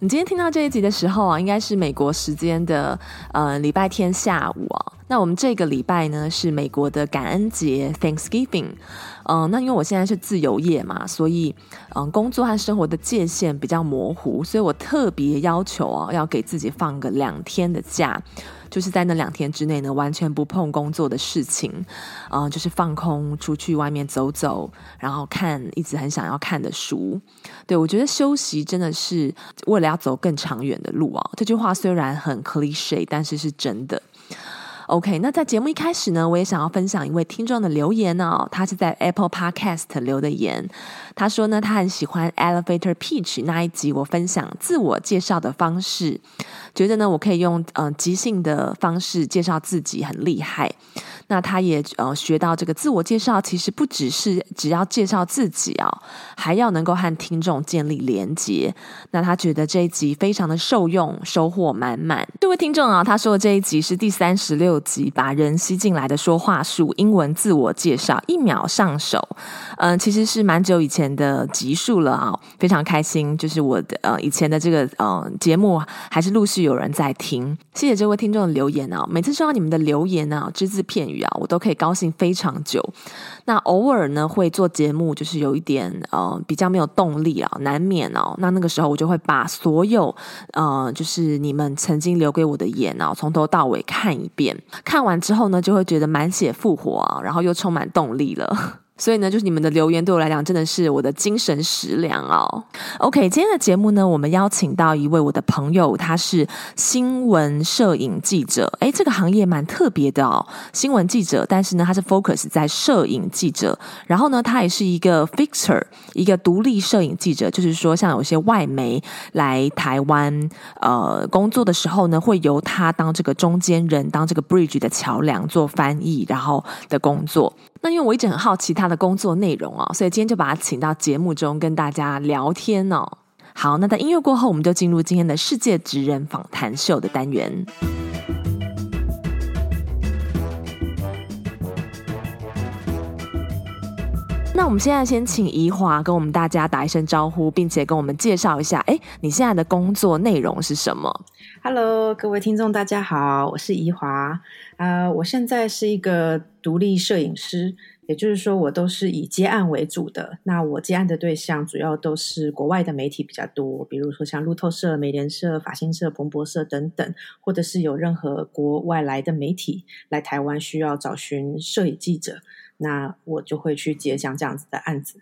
你今天听到这一集的时候啊，应该是美国时间的呃礼拜天下午啊。那我们这个礼拜呢是美国的感恩节 Thanksgiving。嗯、那因为我现在是自由业嘛，所以嗯、工作和生活的界限比较模糊，所以我特别要求啊，要给自己放个两天的假。就是在那两天之内呢，完全不碰工作的事情，嗯、就是放空，出去外面走走，然后看一直很想要看的书。对，我觉得休息真的是为了要走更长远的路啊。这句话虽然很 cliche，但是是真的。OK，那在节目一开始呢，我也想要分享一位听众的留言哦。他是在 Apple Podcast 留的言，他说呢，他很喜欢 Elevator Pitch 那一集，我分享自我介绍的方式，觉得呢，我可以用嗯、呃、即兴的方式介绍自己，很厉害。那他也呃学到这个自我介绍，其实不只是只要介绍自己啊、哦，还要能够和听众建立连接。那他觉得这一集非常的受用，收获满满。这位听众啊，他说的这一集是第三十六集，把人吸进来的说话术，英文自我介绍，一秒上手。嗯、其实是蛮久以前的集数了啊，非常开心，就是我的呃以前的这个呃节目还是陆续有人在听。谢谢这位听众的留言啊，每次收到你们的留言啊，只字片语。我都可以高兴非常久。那偶尔呢，会做节目，就是有一点呃比较没有动力啊，难免哦。那那个时候我就会把所有呃就是你们曾经留给我的言啊，从头到尾看一遍。看完之后呢，就会觉得满血复活啊，然后又充满动力了。所以呢，就是你们的留言对我来讲真的是我的精神食粮哦。OK，今天的节目呢，我们邀请到一位我的朋友，他是新闻摄影记者。诶，这个行业蛮特别的哦，新闻记者，但是呢，他是 focus 在摄影记者。然后呢，他也是一个 fixer，一个独立摄影记者，就是说，像有些外媒来台湾呃工作的时候呢，会由他当这个中间人，当这个 bridge 的桥梁，做翻译，然后的工作。那因为我一直很好奇他的工作内容哦，所以今天就把他请到节目中跟大家聊天哦。好，那在音乐过后，我们就进入今天的世界职人访谈秀的单元。那我们现在先请宜华跟我们大家打一声招呼，并且跟我们介绍一下，哎，你现在的工作内容是什么？Hello，各位听众，大家好，我是宜华。啊、我现在是一个独立摄影师，也就是说，我都是以接案为主的。那我接案的对象主要都是国外的媒体比较多，比如说像路透社、美联社、法新社、彭博社等等，或者是有任何国外来的媒体来台湾需要找寻摄影记者，那我就会去接像这样子的案子。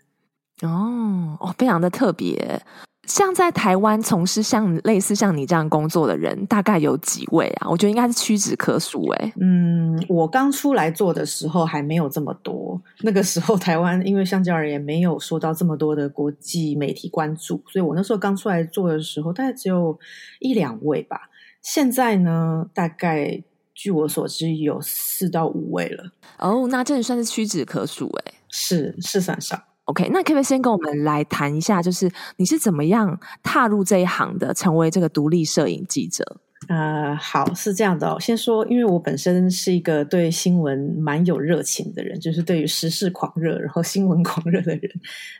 哦，哦，非常的特别。像在台湾从事像类似像你这样工作的人，大概有几位啊？我觉得应该是屈指可数诶。嗯，我刚出来做的时候还没有这么多。那个时候台湾因为相较而言没有受到这么多的国际媒体关注，所以我那时候刚出来做的时候，大概只有一两位吧。现在呢，大概据我所知有四到五位了。哦，那真的算是屈指可数诶。是，是算少。OK，那可不可以先跟我们来谈一下，就是你是怎么样踏入这一行的，成为这个独立摄影记者？呃，好，是这样的哦。先说，因为我本身是一个对新闻蛮有热情的人，就是对于时事狂热，然后新闻狂热的人。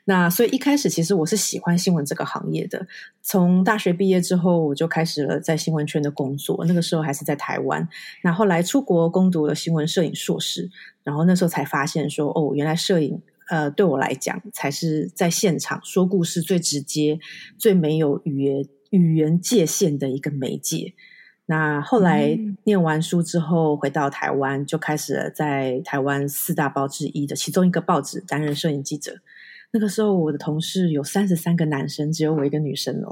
那所以一开始其实我是喜欢新闻这个行业的。从大学毕业之后，我就开始了在新闻圈的工作。那个时候还是在台湾。那后来出国攻读了新闻摄影硕士，然后那时候才发现说，哦，原来摄影。呃，对我来讲，才是在现场说故事最直接、最没有语言语言界限的一个媒介。那后来念完书之后，回到台湾，就开始了在台湾四大报之一的其中一个报纸担任摄影记者。那个时候，我的同事有三十三个男生，只有我一个女生哦。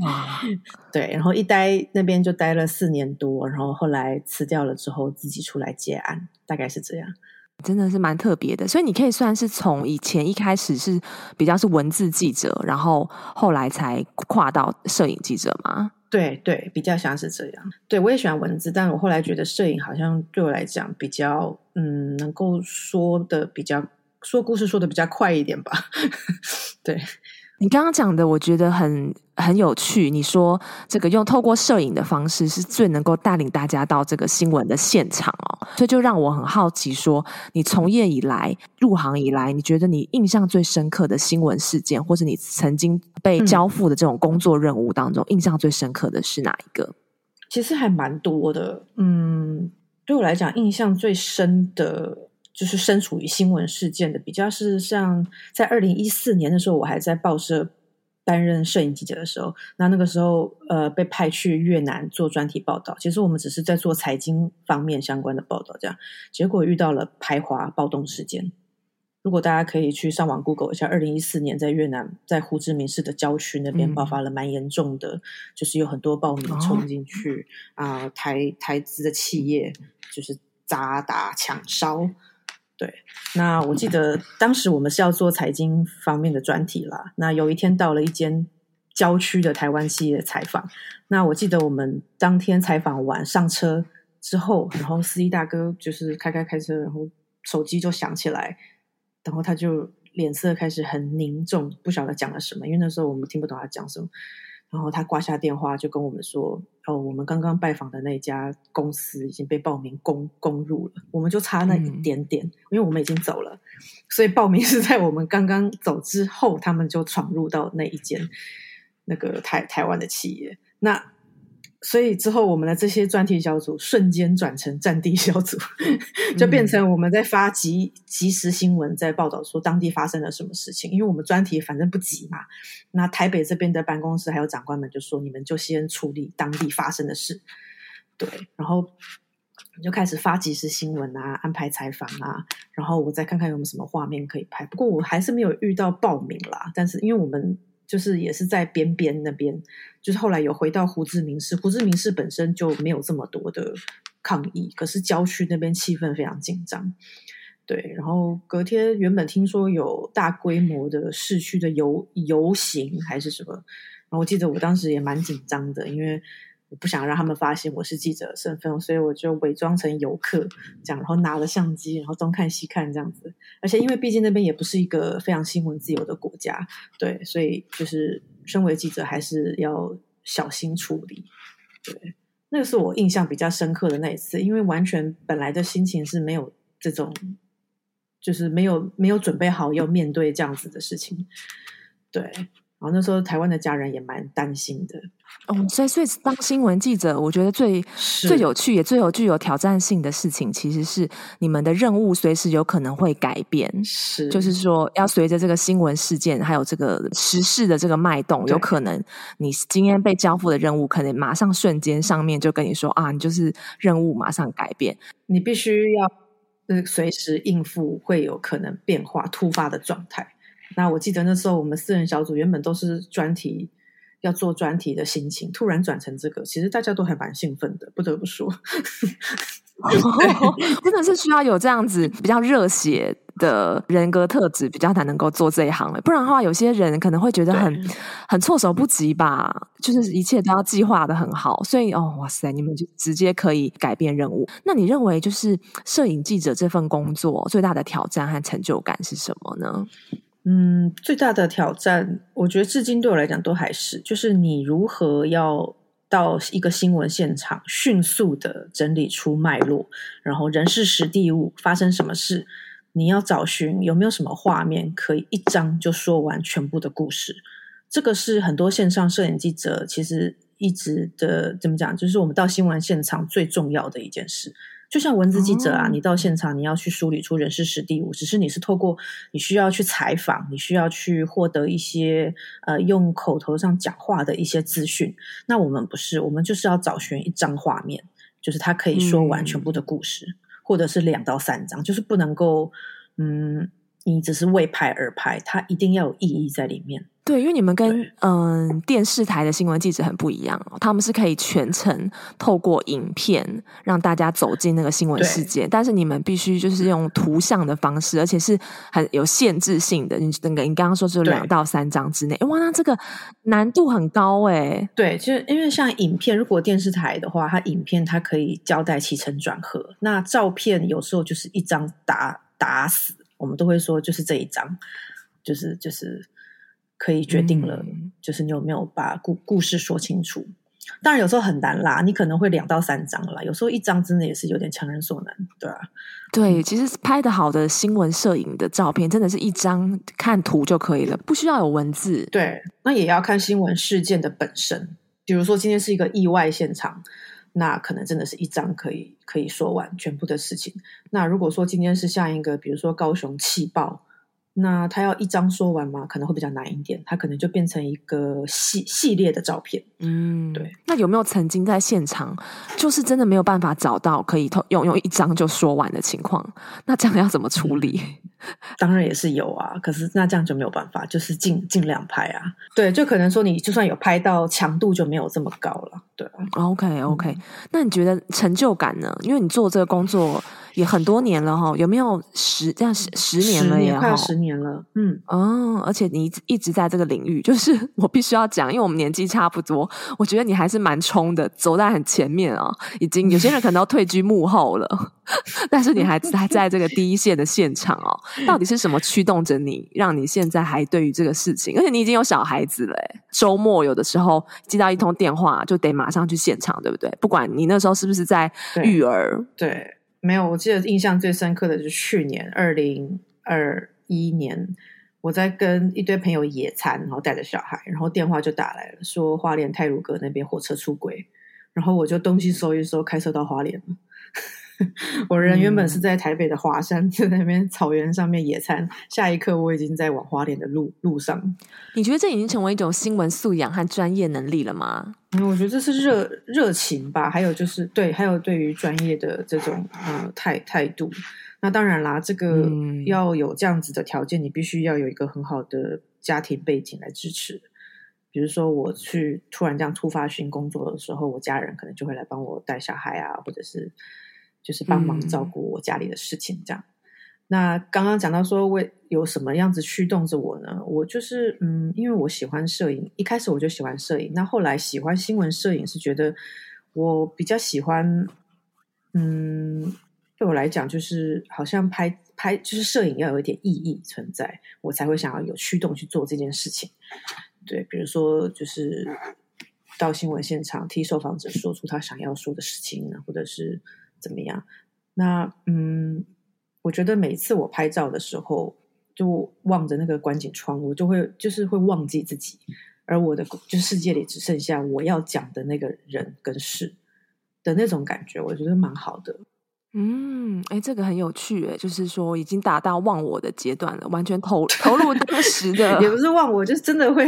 哇，对，然后一待那边就待了四年多，然后后来辞掉了之后，自己出来接案，大概是这样。真的是蛮特别的，所以你可以算是从以前一开始是比较是文字记者，然后后来才跨到摄影记者吗？对对，比较像是这样。对，我也喜欢文字，但我后来觉得摄影好像对我来讲比较，嗯，能够说的比较说故事说的比较快一点吧。对。你刚刚讲的，我觉得很很有趣。你说这个用透过摄影的方式，是最能够带领大家到这个新闻的现场哦，所以就让我很好奇说，说你从业以来、入行以来，你觉得你印象最深刻的新闻事件，或者你曾经被交付的这种工作任务当中，嗯、印象最深刻的是哪一个？其实还蛮多的。嗯，对我来讲，印象最深的。就是身处于新闻事件的，比较是像在二零一四年的时候，我还在报社担任摄影记者的时候，那那个时候呃被派去越南做专题报道。其实我们只是在做财经方面相关的报道，这样结果遇到了排华暴动事件。如果大家可以去上网 Google 一下，二零一四年在越南在胡志明市的郊区那边爆发了蛮严重的，嗯、就是有很多暴民冲进去啊、哦呃，台台资的企业就是砸打抢烧。对，那我记得当时我们是要做财经方面的专题啦。那有一天到了一间郊区的台湾企业采访，那我记得我们当天采访完上车之后，然后司机大哥就是开开开车，然后手机就响起来，然后他就脸色开始很凝重，不晓得讲了什么，因为那时候我们听不懂他讲什么。然后他挂下电话，就跟我们说：“哦，我们刚刚拜访的那家公司已经被报名攻攻入了，我们就差那一点点，嗯、因为我们已经走了，所以报名是在我们刚刚走之后，他们就闯入到那一间那个台台湾的企业。那。”所以之后，我们的这些专题小组瞬间转成战地小组，就变成我们在发即即时新闻，在报道说当地发生了什么事情。因为我们专题反正不急嘛，那台北这边的办公室还有长官们就说：“你们就先处理当地发生的事。”对，然后就开始发即时新闻啊，安排采访啊，然后我再看看有没有什么画面可以拍。不过我还是没有遇到报名啦，但是因为我们。就是也是在边边那边，就是后来有回到胡志明市，胡志明市本身就没有这么多的抗议，可是郊区那边气氛非常紧张，对。然后隔天原本听说有大规模的市区的游游行还是什么，然后我记得我当时也蛮紧张的，因为。我不想让他们发现我是记者的身份，所以我就伪装成游客，这样，然后拿了相机，然后东看西看这样子。而且因为毕竟那边也不是一个非常新闻自由的国家，对，所以就是身为记者还是要小心处理。对，那个是我印象比较深刻的那一次，因为完全本来的心情是没有这种，就是没有没有准备好要面对这样子的事情，对。然后那时候台湾的家人也蛮担心的，哦，所以所以当新闻记者，我觉得最最有趣也最有具有挑战性的事情，其实是你们的任务随时有可能会改变，是就是说要随着这个新闻事件还有这个时事的这个脉动，有可能你今天被交付的任务，可能马上瞬间上面就跟你说啊，你就是任务马上改变，你必须要呃随时应付会有可能变化突发的状态。那我记得那时候我们四人小组原本都是专题要做专题的心情，突然转成这个，其实大家都还蛮兴奋的，不得不说，真的是需要有这样子比较热血的人格特质，比较才能够做这一行。不然的话，有些人可能会觉得很很措手不及吧，就是一切都要计划的很好。所以哦，哇塞，你们就直接可以改变任务。那你认为就是摄影记者这份工作最大的挑战和成就感是什么呢？嗯，最大的挑战，我觉得至今对我来讲都还是，就是你如何要到一个新闻现场，迅速的整理出脉络，然后人事时地物发生什么事，你要找寻有没有什么画面可以一张就说完全部的故事。这个是很多线上摄影记者其实一直的怎么讲，就是我们到新闻现场最重要的一件事。就像文字记者啊，你到现场你要去梳理出人事实地物，只是你是透过你需要去采访，你需要去获得一些呃用口头上讲话的一些资讯。那我们不是，我们就是要找寻一张画面，就是他可以说完全部的故事，嗯、或者是两到三张，就是不能够嗯你只是为拍而拍，它一定要有意义在里面。对，因为你们跟嗯、呃、电视台的新闻记者很不一样，他们是可以全程透过影片让大家走进那个新闻世界，但是你们必须就是用图像的方式，而且是很有限制性的。你那个你刚刚说只有两到三张之内，哇，那这个难度很高诶。对，就是因为像影片，如果电视台的话，它影片它可以交代起承转合，那照片有时候就是一张打打死，我们都会说就是这一张，就是就是。可以决定了，就是你有没有把故故事说清楚。当然有时候很难啦，你可能会两到三张啦，有时候一张真的也是有点强人所难，对啊。对，其实拍得好的新闻摄影的照片，真的是一张看图就可以了，不需要有文字。对，那也要看新闻事件的本身。比如说今天是一个意外现场，那可能真的是一张可以可以说完全部的事情。那如果说今天是像一个，比如说高雄气爆。那他要一张说完吗？可能会比较难一点，他可能就变成一个系系列的照片。嗯，对。那有没有曾经在现场，就是真的没有办法找到可以用用一张就说完的情况？那这样要怎么处理？嗯，当然也是有啊，可是那这样就没有办法，就是尽尽量拍啊。对，就可能说你就算有拍到，强度就没有这么高了。对啊，OK OK，嗯。那你觉得成就感呢？因为你做这个工作。也很多年了哈，有没有十这样十十年了也快十年了，嗯，哦，而且你一直在这个领域，就是 我必须要讲，因为我们年纪差不多，我觉得你还是蛮冲的，走在很前面啊，已经有些人可能都退居幕后了，但是你还还在这个第一线的现场哦，到底是什么驱动着你，让你现在还对于这个事情，而且你已经有小孩子了，周末有的时候接到一通电话就得马上去现场，对不对？不管你那时候是不是在育儿，对。对没有，我记得印象最深刻的就是去年二零二一年，我在跟一堆朋友野餐，然后带着小孩，然后电话就打来了，说花莲太鲁阁那边火车出轨，然后我就东西收一收，开车到花莲了。我人原本是在台北的华山，在那边草原上面野餐，下一刻我已经在往花莲的路路上。你觉得这已经成为一种新闻素养和专业能力了吗？嗯，我觉得这是热热情吧，还有就是对，还有对于专业的这种呃态态度。那当然啦，这个要有这样子的条件，你必须要有一个很好的家庭背景来支持。比如说，我去突然这样突发性工作的时候，我家人可能就会来帮我带小孩啊，或者是。就是帮忙照顾我家里的事情，这样。嗯、那刚刚讲到说，为有什么样子驱动着我呢？我就是嗯，因为我喜欢摄影，一开始我就喜欢摄影。那后来喜欢新闻摄影，是觉得我比较喜欢，嗯，对我来讲，就是好像拍拍，就是摄影要有一点意义存在，我才会想要有驱动去做这件事情。对，比如说就是到新闻现场替受访者说出他想要说的事情呢，或者是。怎么样？那嗯，我觉得每次我拍照的时候，就望着那个观景窗，我就会就是会忘记自己，而我的就世界里只剩下我要讲的那个人跟事的那种感觉，我觉得蛮好的。嗯，哎，这个很有趣，哎，就是说已经达到忘我的阶段了，完全投 投入当时的，也不是忘我，就是真的会，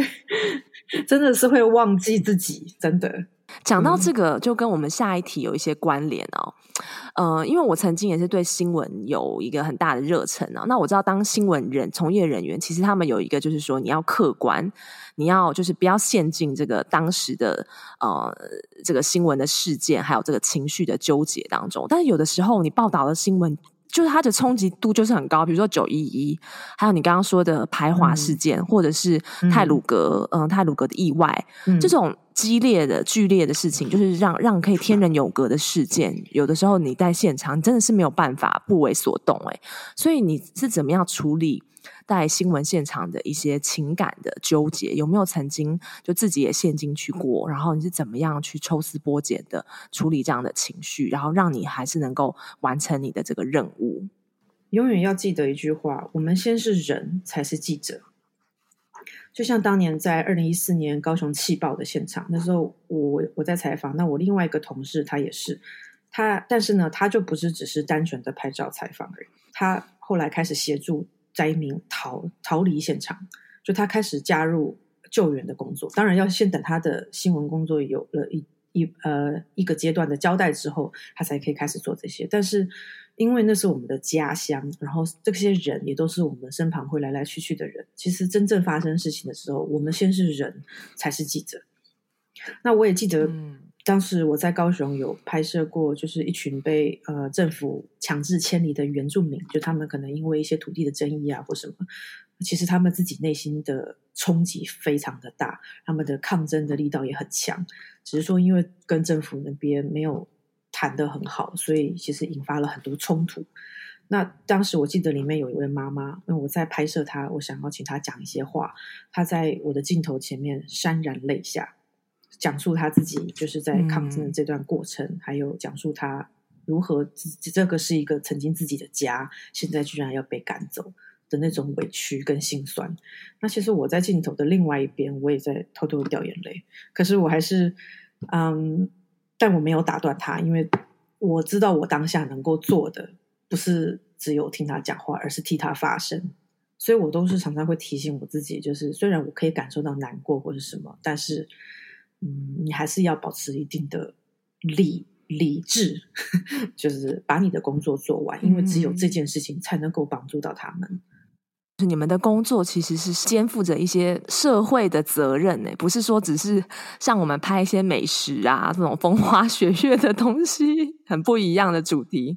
真的是会忘记自己，真的。讲到这个，就跟我们下一题有一些关联哦。呃，因为我曾经也是对新闻有一个很大的热忱啊。那我知道，当新闻人从业人员，其实他们有一个就是说，你要客观，你要就是不要陷进这个当时的呃这个新闻的事件，还有这个情绪的纠结当中。但是有的时候，你报道的新闻。就是它的冲击度就是很高，比如说九一一，还有你刚刚说的排华事件，嗯、或者是泰鲁格，嗯，泰鲁格的意外，嗯，这种激烈的、剧烈的事情，就是让让可以天人有隔的事件，有的时候你在现场真的是没有办法不为所动，哎，所以你是怎么样处理？在新闻现场的一些情感的纠结，有没有曾经就自己也陷进去过？然后你是怎么样去抽丝剥茧的处理这样的情绪，然后让你还是能够完成你的这个任务？永远要记得一句话：我们先是人，才是记者。就像当年在二零一四年高雄气爆的现场，那时候我我在采访，那我另外一个同事他也是他，但是呢，他就不是只是单纯的拍照采访而已，他后来开始协助。灾民逃逃离现场，就他开始加入救援的工作。当然要先等他的新闻工作有了一一呃一个阶段的交代之后，他才可以开始做这些。但是因为那是我们的家乡，然后这些人也都是我们身旁会来来去去的人。其实真正发生事情的时候，我们先是人，才是记者。那我也记得，当时我在高雄有拍摄过，就是一群被呃政府强制迁离的原住民，就他们可能因为一些土地的争议啊或什么，其实他们自己内心的冲击非常的大，他们的抗争的力道也很强，只是说因为跟政府那边没有。谈得很好，所以其实引发了很多冲突。那当时我记得里面有一位妈妈，因为我在拍摄她，我想要请她讲一些话。她在我的镜头前面潸然泪下，讲述他自己就是在抗争的这段过程，嗯、还有讲述他如何这个是一个曾经自己的家，现在居然要被赶走的那种委屈跟心酸。那其实我在镜头的另外一边，我也在偷偷掉眼泪。可是我还是嗯。但我没有打断他，因为我知道我当下能够做的不是只有听他讲话，而是替他发声。所以我都是常常会提醒我自己，就是虽然我可以感受到难过或者什么，但是，嗯，你还是要保持一定的理理智，就是把你的工作做完，因为只有这件事情才能够帮助到他们。你们的工作其实是肩负着一些社会的责任呢，不是说只是像我们拍一些美食啊这种风花雪月的东西，很不一样的主题。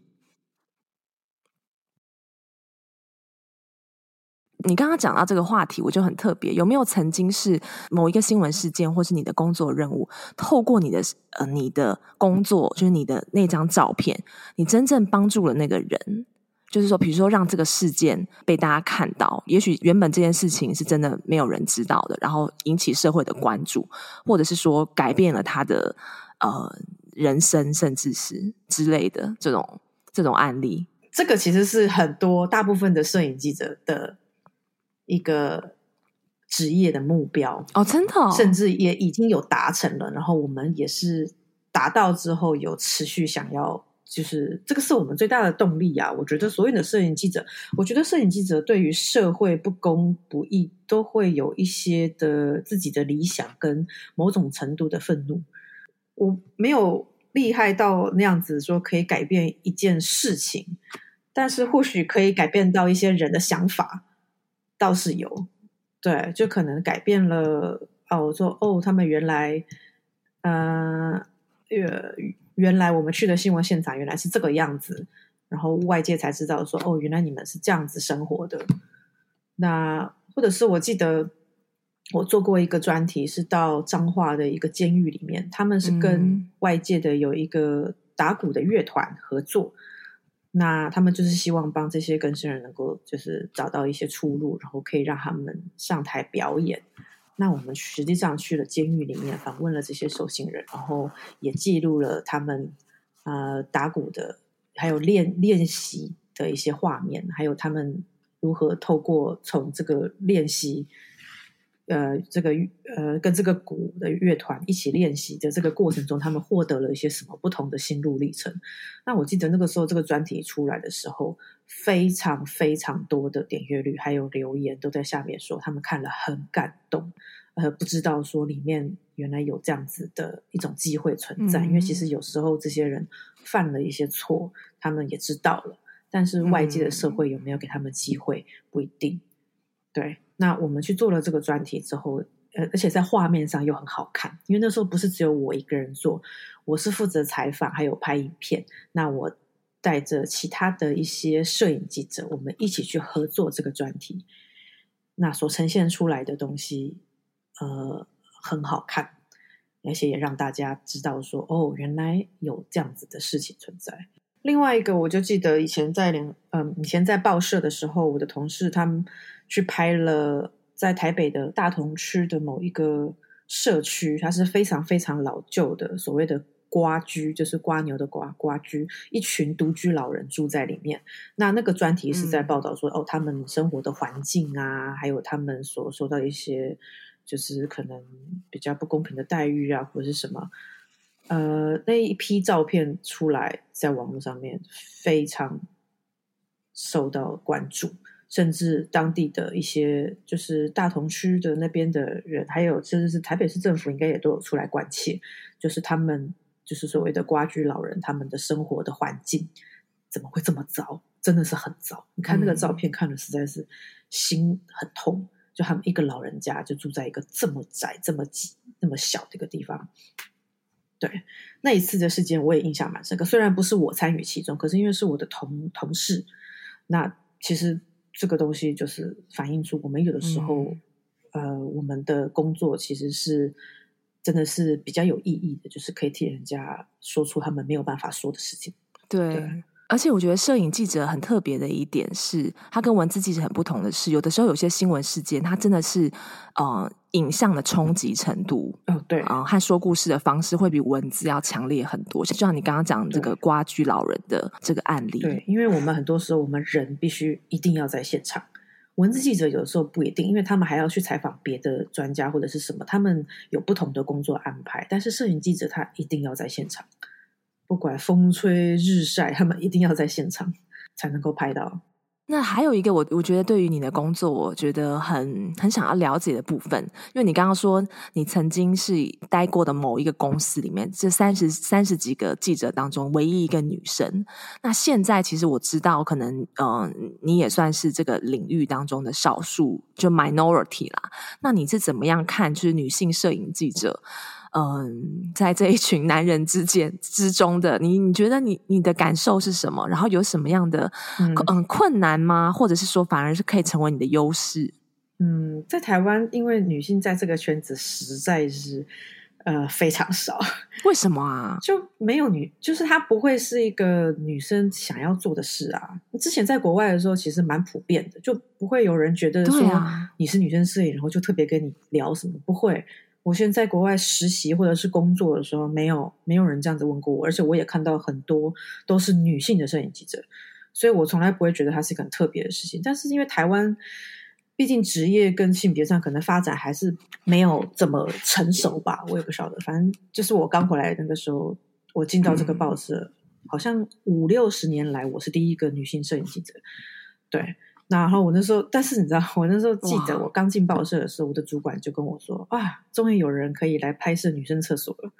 你刚刚讲到这个话题，我就很特别，有没有曾经是某一个新闻事件，或是你的工作任务，透过你的呃你的工作，就是你的那张照片，你真正帮助了那个人？就是说，比如说让这个事件被大家看到，也许原本这件事情是真的没有人知道的，然后引起社会的关注，或者是说改变了他的呃人生，甚至是之类的这种这种案例。这个其实是很多大部分的摄影记者的一个职业的目标哦，真的哦，甚至也已经有达成了。然后我们也是达到之后，有持续想要。就是这个是我们最大的动力啊！我觉得所有的摄影记者，我觉得摄影记者对于社会不公不义都会有一些的自己的理想跟某种程度的愤怒。我没有厉害到那样子说可以改变一件事情，但是或许可以改变到一些人的想法，倒是有。对，就可能改变了哦，我说哦，他们原来，嗯、呃，呃。原来我们去的新闻现场原来是这个样子，然后外界才知道说哦，原来你们是这样子生活的。那或者是我记得我做过一个专题，是到彰化的一个监狱里面，他们是跟外界的有一个打鼓的乐团合作，嗯、那他们就是希望帮这些更生人能够就是找到一些出路，然后可以让他们上台表演。那我们实际上去了监狱里面，访问了这些受刑人，然后也记录了他们呃打鼓的，还有练练习的一些画面，还有他们如何透过从这个练习。呃，这个呃，跟这个鼓的乐团一起练习的这个过程中，他们获得了一些什么不同的心路历程？那我记得那个时候，这个专题出来的时候，非常非常多的点阅率，还有留言都在下面说他们看了很感动，呃，不知道说里面原来有这样子的一种机会存在，嗯、因为其实有时候这些人犯了一些错，他们也知道了，但是外界的社会有没有给他们机会，不一定，对。那我们去做了这个专题之后，呃，而且在画面上又很好看，因为那时候不是只有我一个人做，我是负责采访还有拍影片。那我带着其他的一些摄影记者，我们一起去合作这个专题。那所呈现出来的东西，呃，很好看，而且也让大家知道说，哦，原来有这样子的事情存在。另外一个，我就记得以前在连，嗯，以前在报社的时候，我的同事他们去拍了在台北的大同区的某一个社区，它是非常非常老旧的，所谓的瓜居，就是瓜牛的瓜瓜居，一群独居老人住在里面。那那个专题是在报道说，嗯、哦，他们生活的环境啊，还有他们所受到一些，就是可能比较不公平的待遇啊，或者是什么。呃，那一批照片出来，在网络上面非常受到关注，甚至当地的一些就是大同区的那边的人，还有甚至是台北市政府，应该也都有出来关切，就是他们就是所谓的瓜居老人，他们的生活的环境怎么会这么糟？真的是很糟。你看那个照片，看的实在是心很痛。就他们一个老人家就住在一个这么窄、这么挤、那么小的一个地方。对，那一次的事件我也印象蛮深刻。虽然不是我参与其中，可是因为是我的同同事，那其实这个东西就是反映出我们有的时候，嗯、呃，我们的工作其实是真的是比较有意义的，就是可以替人家说出他们没有办法说的事情。对。对而且我觉得摄影记者很特别的一点是，他跟文字记者很不同的是，有的时候有些新闻事件，它真的是呃影像的冲击程度，哦对啊、呃，和说故事的方式会比文字要强烈很多。就像你刚刚讲这个瓜居老人的这个案例，对，因为我们很多时候我们人必须一定要在现场，文字记者有的时候不一定，因为他们还要去采访别的专家或者是什么，他们有不同的工作安排，但是摄影记者他一定要在现场。不管风吹日晒，他们一定要在现场才能够拍到。那还有一个我，我觉得对于你的工作，我觉得很很想要了解的部分，因为你刚刚说你曾经是待过的某一个公司里面，这三十三十几个记者当中唯一一个女生。那现在其实我知道，可能嗯、你也算是这个领域当中的少数，就 minority 啦。那你是怎么样看，就是女性摄影记者？嗯，在这一群男人之间之中的你，你觉得你你的感受是什么？然后有什么样的嗯，嗯困难吗？或者是说反而是可以成为你的优势？嗯，在台湾，因为女性在这个圈子实在是呃非常少。为什么啊？就没有女，就是她不会是一个女生想要做的事啊。之前在国外的时候，其实蛮普遍的，就不会有人觉得说你是女生摄影，然后就特别跟你聊什么，不会。我现在在国外实习或者是工作的时候，没有没有人这样子问过我，而且我也看到很多都是女性的摄影记者，所以我从来不会觉得它是一个很特别的事情。但是因为台湾毕竟职业跟性别上可能发展还是没有这么成熟吧，我也不晓得。反正就是我刚回来那个时候，我进到这个报社，好像五六十年来我是第一个女性摄影记者，对。然后我那时候，但是你知道，我那时候记得我刚进报社的时候，我的主管就跟我说：“啊，终于有人可以来拍摄女生厕所了。”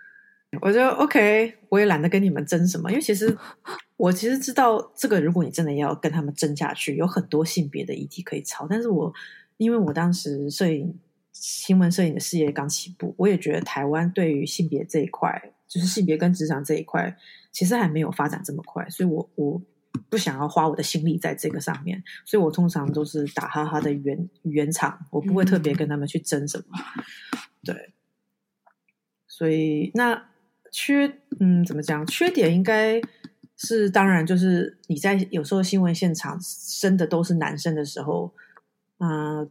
我就 OK，我也懒得跟你们争什么，因为其实 我其实知道这个，如果你真的要跟他们争下去，有很多性别的议题可以吵。但是我因为我当时摄影新闻摄影的事业刚起步，我也觉得台湾对于性别这一块，就是性别跟职场这一块，其实还没有发展这么快，所以我我。不想要花我的心力在这个上面，所以我通常都是打哈哈的圆圆场，我不会特别跟他们去争什么。嗯、对，所以那缺嗯怎么讲？缺点应该是当然就是你在有时候新闻现场生的都是男生的时候，嗯、呃，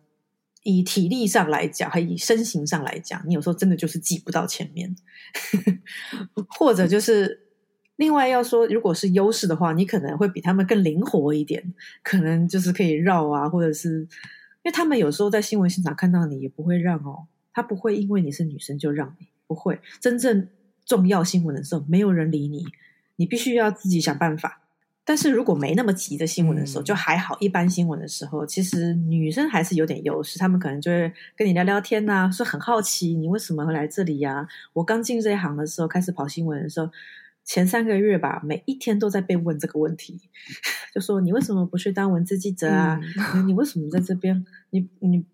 以体力上来讲，还以身形上来讲，你有时候真的就是挤不到前面，或者就是。另外要说，如果是优势的话，你可能会比他们更灵活一点，可能就是可以绕啊，或者是因为他们有时候在新闻现场看到你也不会让哦，他不会因为你是女生就让你，不会。真正重要新闻的时候，没有人理你，你必须要自己想办法。但是如果没那么急的新闻的时候，就还好。一般新闻的时候，其实女生还是有点优势，他们可能就会跟你聊聊天呐，说很好奇你为什么会来这里呀？我刚进这一行的时候，开始跑新闻的时候。前三个月吧，每一天都在被问这个问题，就说你为什么不去当文字记者啊？嗯、你为什么在这边？你你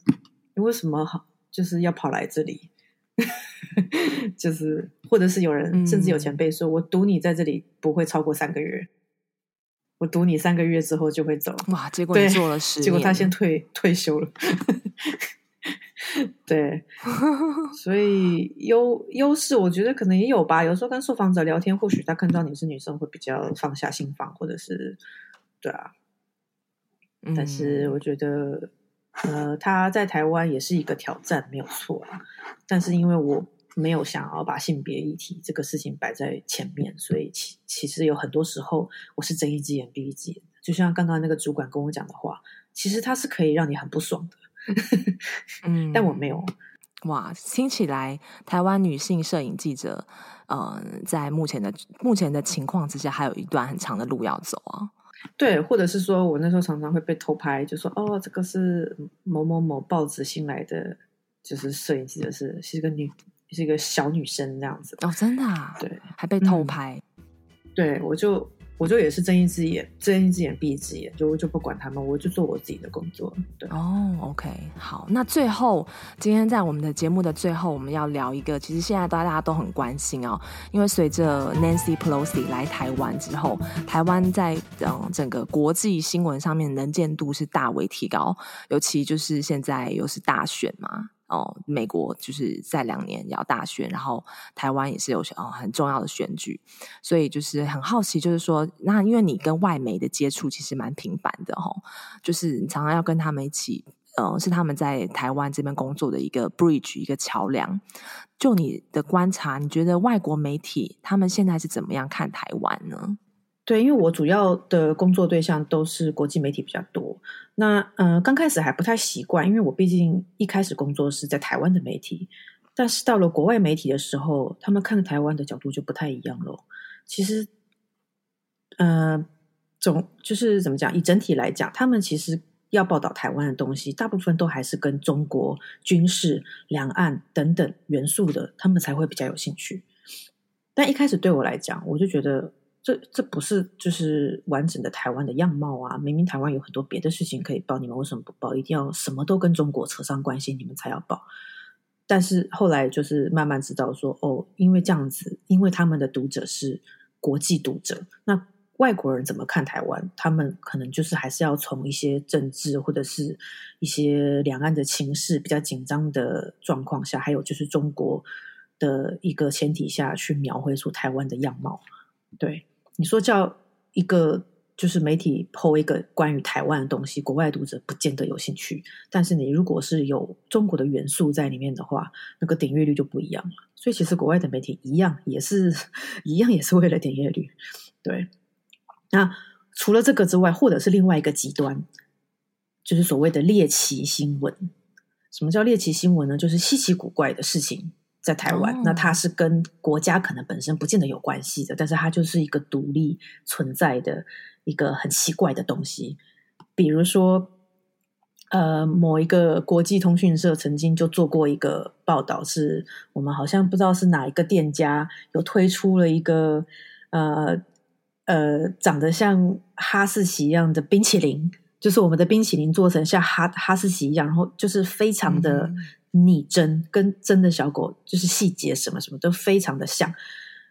你为什么好就是要跑来这里？就是或者是有人、嗯、甚至有前辈说，我赌你在这里不会超过三个月，我赌你三个月之后就会走。哇！结果你做了十年，结果他先退退休了。对，所以优优势我觉得可能也有吧。有时候跟受访者聊天，或许他看到你是女生，会比较放下心防，或者是对啊。但是我觉得，呃，他在台湾也是一个挑战，没有错啊。但是因为我没有想要把性别议题这个事情摆在前面，所以其其实有很多时候我是睁一只眼闭一只眼。就像刚刚那个主管跟我讲的话，其实他是可以让你很不爽的。嗯，但我没有。哇，听起来台湾女性摄影记者，嗯、呃，在目前的目前的情况之下，还有一段很长的路要走啊。对，或者是说我那时候常常会被偷拍，就说哦，这个是某某某报纸新来的，就是摄影记者是是一个女，是一个小女生这样子。哦，真的啊？对，还被偷拍。嗯、对，我就我就也是睁一只眼睁一只眼闭一只眼，就就不管他们，我就做我自己的工作。对哦，OK，好，那最后今天在我们的节目的最后，我们要聊一个，其实现在大家都很关心哦，因为随着 Nancy Pelosi 来台湾之后，台湾在嗯整个国际新闻上面能见度是大为提高，尤其就是现在又是大选嘛。哦，美国就是在两年要大选，然后台湾也是有哦很重要的选举，所以就是很好奇，就是说，那因为你跟外媒的接触其实蛮频繁的哈、哦，就是你常常要跟他们一起，呃，是他们在台湾这边工作的一个 bridge 一个桥梁。就你的观察，你觉得外国媒体他们现在是怎么样看台湾呢？对，因为我主要的工作对象都是国际媒体比较多。那呃，刚开始还不太习惯，因为我毕竟一开始工作是在台湾的媒体，但是到了国外媒体的时候，他们看台湾的角度就不太一样了。其实，呃，总就是怎么讲？以整体来讲，他们其实要报道台湾的东西，大部分都还是跟中国军事、两岸等等元素的，他们才会比较有兴趣。但一开始对我来讲，我就觉得。这这不是就是完整的台湾的样貌啊！明明台湾有很多别的事情可以报，你们为什么不报？一定要什么都跟中国扯上关系，你们才要报？但是后来就是慢慢知道说，哦，因为这样子，因为他们的读者是国际读者，那外国人怎么看台湾？他们可能就是还是要从一些政治或者是一些两岸的情势比较紧张的状况下，还有就是中国的一个前提下去描绘出台湾的样貌，对。你说叫一个就是媒体 po 一个关于台湾的东西，国外读者不见得有兴趣。但是你如果是有中国的元素在里面的话，那个点阅率就不一样了。所以其实国外的媒体一样也是一样，也是为了点阅率。对。那除了这个之外，或者是另外一个极端，就是所谓的猎奇新闻。什么叫猎奇新闻呢？就是稀奇古怪的事情。在台湾，哦、那它是跟国家可能本身不见得有关系的，但是它就是一个独立存在的一个很奇怪的东西。比如说，呃，某一个国际通讯社曾经就做过一个报道，是我们好像不知道是哪一个店家有推出了一个呃呃长得像哈士奇一样的冰淇淋，就是我们的冰淇淋做成像哈哈士奇一样，然后就是非常的。嗯拟真跟真的小狗就是细节什么什么都非常的像，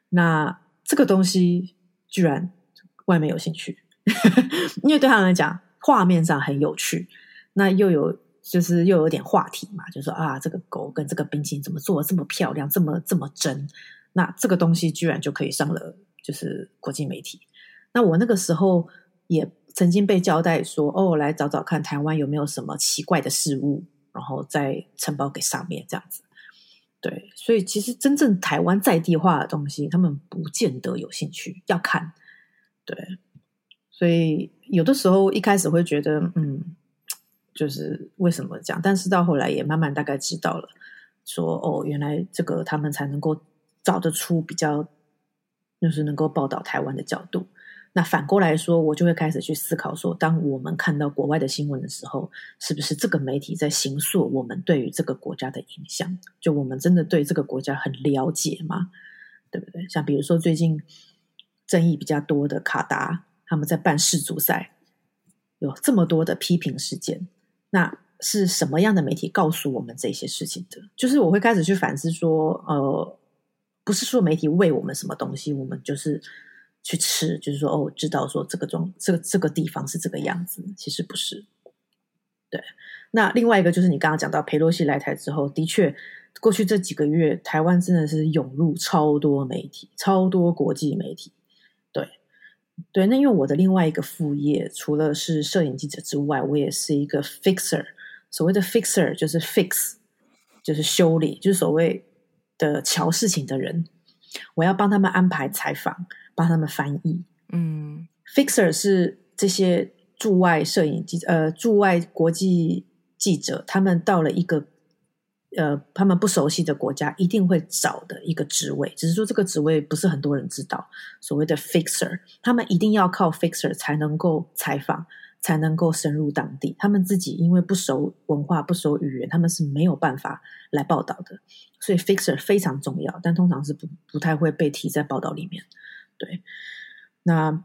那这个东西居然外面有兴趣，因为对他们来讲画面上很有趣，那又有就是又有点话题嘛，就说啊这个狗跟这个冰淇淋怎么做的这么漂亮，这么这么真，那这个东西居然就可以上了就是国际媒体。那我那个时候也曾经被交代说哦，来找找看台湾有没有什么奇怪的事物。然后再承包给上面这样子，对，所以其实真正台湾在地化的东西，他们不见得有兴趣要看，对，所以有的时候一开始会觉得，嗯，就是为什么这样？但是到后来也慢慢大概知道了，说哦，原来这个他们才能够找得出比较，就是能够报道台湾的角度。那反过来说，我就会开始去思考说，当我们看到国外的新闻的时候，是不是这个媒体在形塑我们对于这个国家的影响？就我们真的对这个国家很了解吗？对不对？像比如说最近争议比较多的卡达，他们在办世足赛，有这么多的批评事件，那是什么样的媒体告诉我们这些事情的？就是我会开始去反思说，呃，不是说媒体喂我们什么东西，我们就是。去吃，就是说哦，知道说这个中这个这个地方是这个样子，其实不是。对，那另外一个就是你刚刚讲到裴洛西来台之后，的确，过去这几个月，台湾真的是涌入超多媒体，超多国际媒体。对，对，那因为我的另外一个副业，除了是摄影记者之外，我也是一个 fixer。所谓的 fixer 就是 fix，就是修理，就是所谓的乔事情的人。我要帮他们安排采访。帮他们翻译，嗯，fixer 是这些驻外摄影记者，呃，驻外国际记者，他们到了一个呃，他们不熟悉的国家，一定会找的一个职位。只是说这个职位不是很多人知道，所谓的 fixer，他们一定要靠 fixer 才能够采访，才能够深入当地。他们自己因为不熟文化、不熟语言，他们是没有办法来报道的。所以 fixer 非常重要，但通常是不不太会被提在报道里面。对，那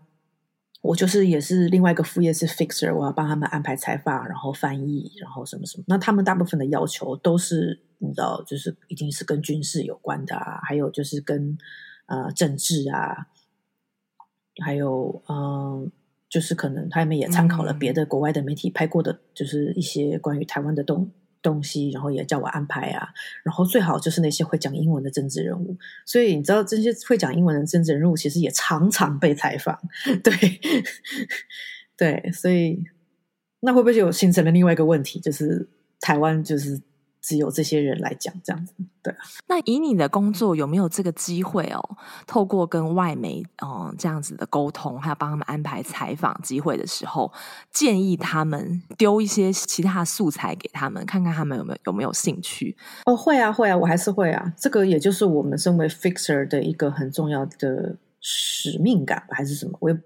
我就是也是另外一个副业是 fixer，我要帮他们安排采访，然后翻译，然后什么什么。那他们大部分的要求都是你知道，就是一定是跟军事有关的啊，还有就是跟呃政治啊，还有嗯、呃，就是可能他们也参考了别的国外的媒体拍过的，就是一些关于台湾的东东西，然后也叫我安排啊。然后最好就是那些会讲英文的政治人物。所以你知道这些会讲英文的政治人物，其实也常常被采访。对，对，所以那会不会就形成了另外一个问题，就是台湾就是。只有这些人来讲这样子，对啊。那以你的工作有没有这个机会哦？透过跟外媒嗯这样子的沟通，还有帮他们安排采访机会的时候，建议他们丢一些其他素材给他们，看看他们有没有有没有兴趣？哦，会啊，会啊，我还是会啊。这个也就是我们身为 fixer 的一个很重要的使命感吧，还是什么？我也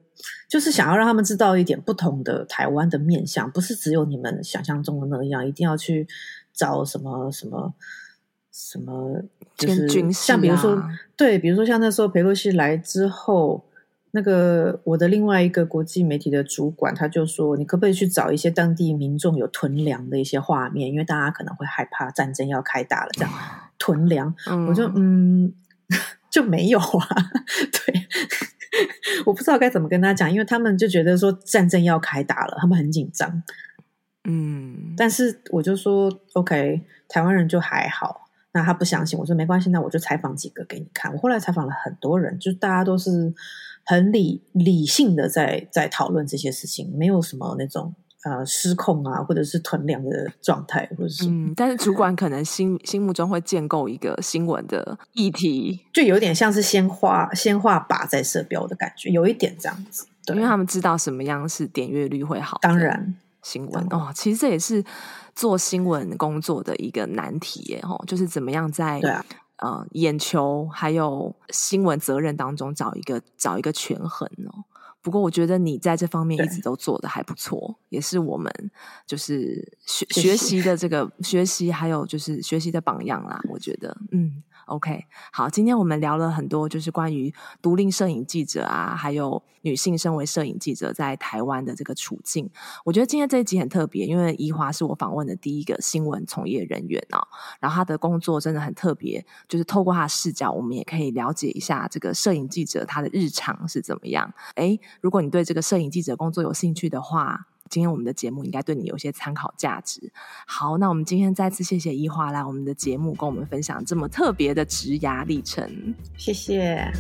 就是想要让他们知道一点不同的台湾的面相，不是只有你们想象中的那样，一定要去。找什么什么什么，就是像比如说，对，比如说像那时候裴洛西来之后，那个我的另外一个国际媒体的主管，他就说，你可不可以去找一些当地民众有囤粮的一些画面，因为大家可能会害怕战争要开打了，这样囤粮，我就。嗯 就没有啊，对，我不知道该怎么跟他讲，因为他们就觉得说战争要开打了，他们很紧张。嗯，但是我就说，OK，台湾人就还好。那他不相信，我说没关系，那我就采访几个给你看。我后来采访了很多人，就大家都是很理理性的在在讨论这些事情，没有什么那种呃失控啊，或者是囤粮的状态，或者是嗯。但是主管可能心心目中会建构一个新闻的议题，就有点像是先画先画靶再射标的感觉，有一点这样子。对，因为他们知道什么样是点阅率会好，当然。新闻哦，其实这也是做新闻工作的一个难题耶，吼，就是怎么样在对啊，呃，眼球还有新闻责任当中找一个找一个权衡哦。不过我觉得你在这方面一直都做得还不错，也是我们就是学学习的这个学习，还有就是学习的榜样啦。我觉得，嗯。OK，好，今天我们聊了很多，就是关于独立摄影记者啊，还有女性身为摄影记者在台湾的这个处境。我觉得今天这一集很特别，因为怡华是我访问的第一个新闻从业人员哦，然后他的工作真的很特别，就是透过他的视角，我们也可以了解一下这个摄影记者他的日常是怎么样。诶，如果你对这个摄影记者工作有兴趣的话，今天我们的节目应该对你有些参考价值。好，那我们今天再次谢谢一花来我们的节目，跟我们分享这么特别的职涯历程。谢谢。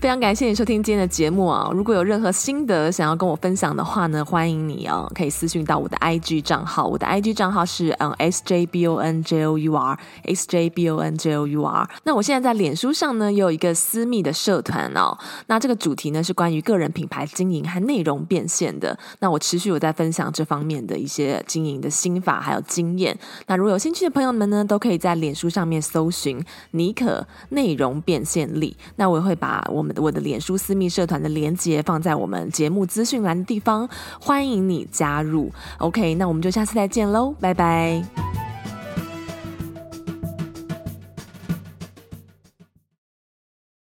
非常感谢你收听今天的节目啊！如果有任何心得想要跟我分享的话呢，欢迎你哦，可以私讯到我的 IG 账号，我的 IG 账号是嗯 SJBONJOUR SJBONJOUR。那我现在在脸书上呢，也有一个私密的社团哦。那这个主题呢是关于个人品牌经营和内容变现的。那我持续有在分享这方面的一些经营的心法还有经验。那如果有兴趣的朋友们呢，都可以在脸书上面搜寻妮可内容变现力。那我也会把我我的脸书私密社团的连接放在我们节目资讯栏的地方，欢迎你加入。OK，那我们就下次再见喽，拜拜。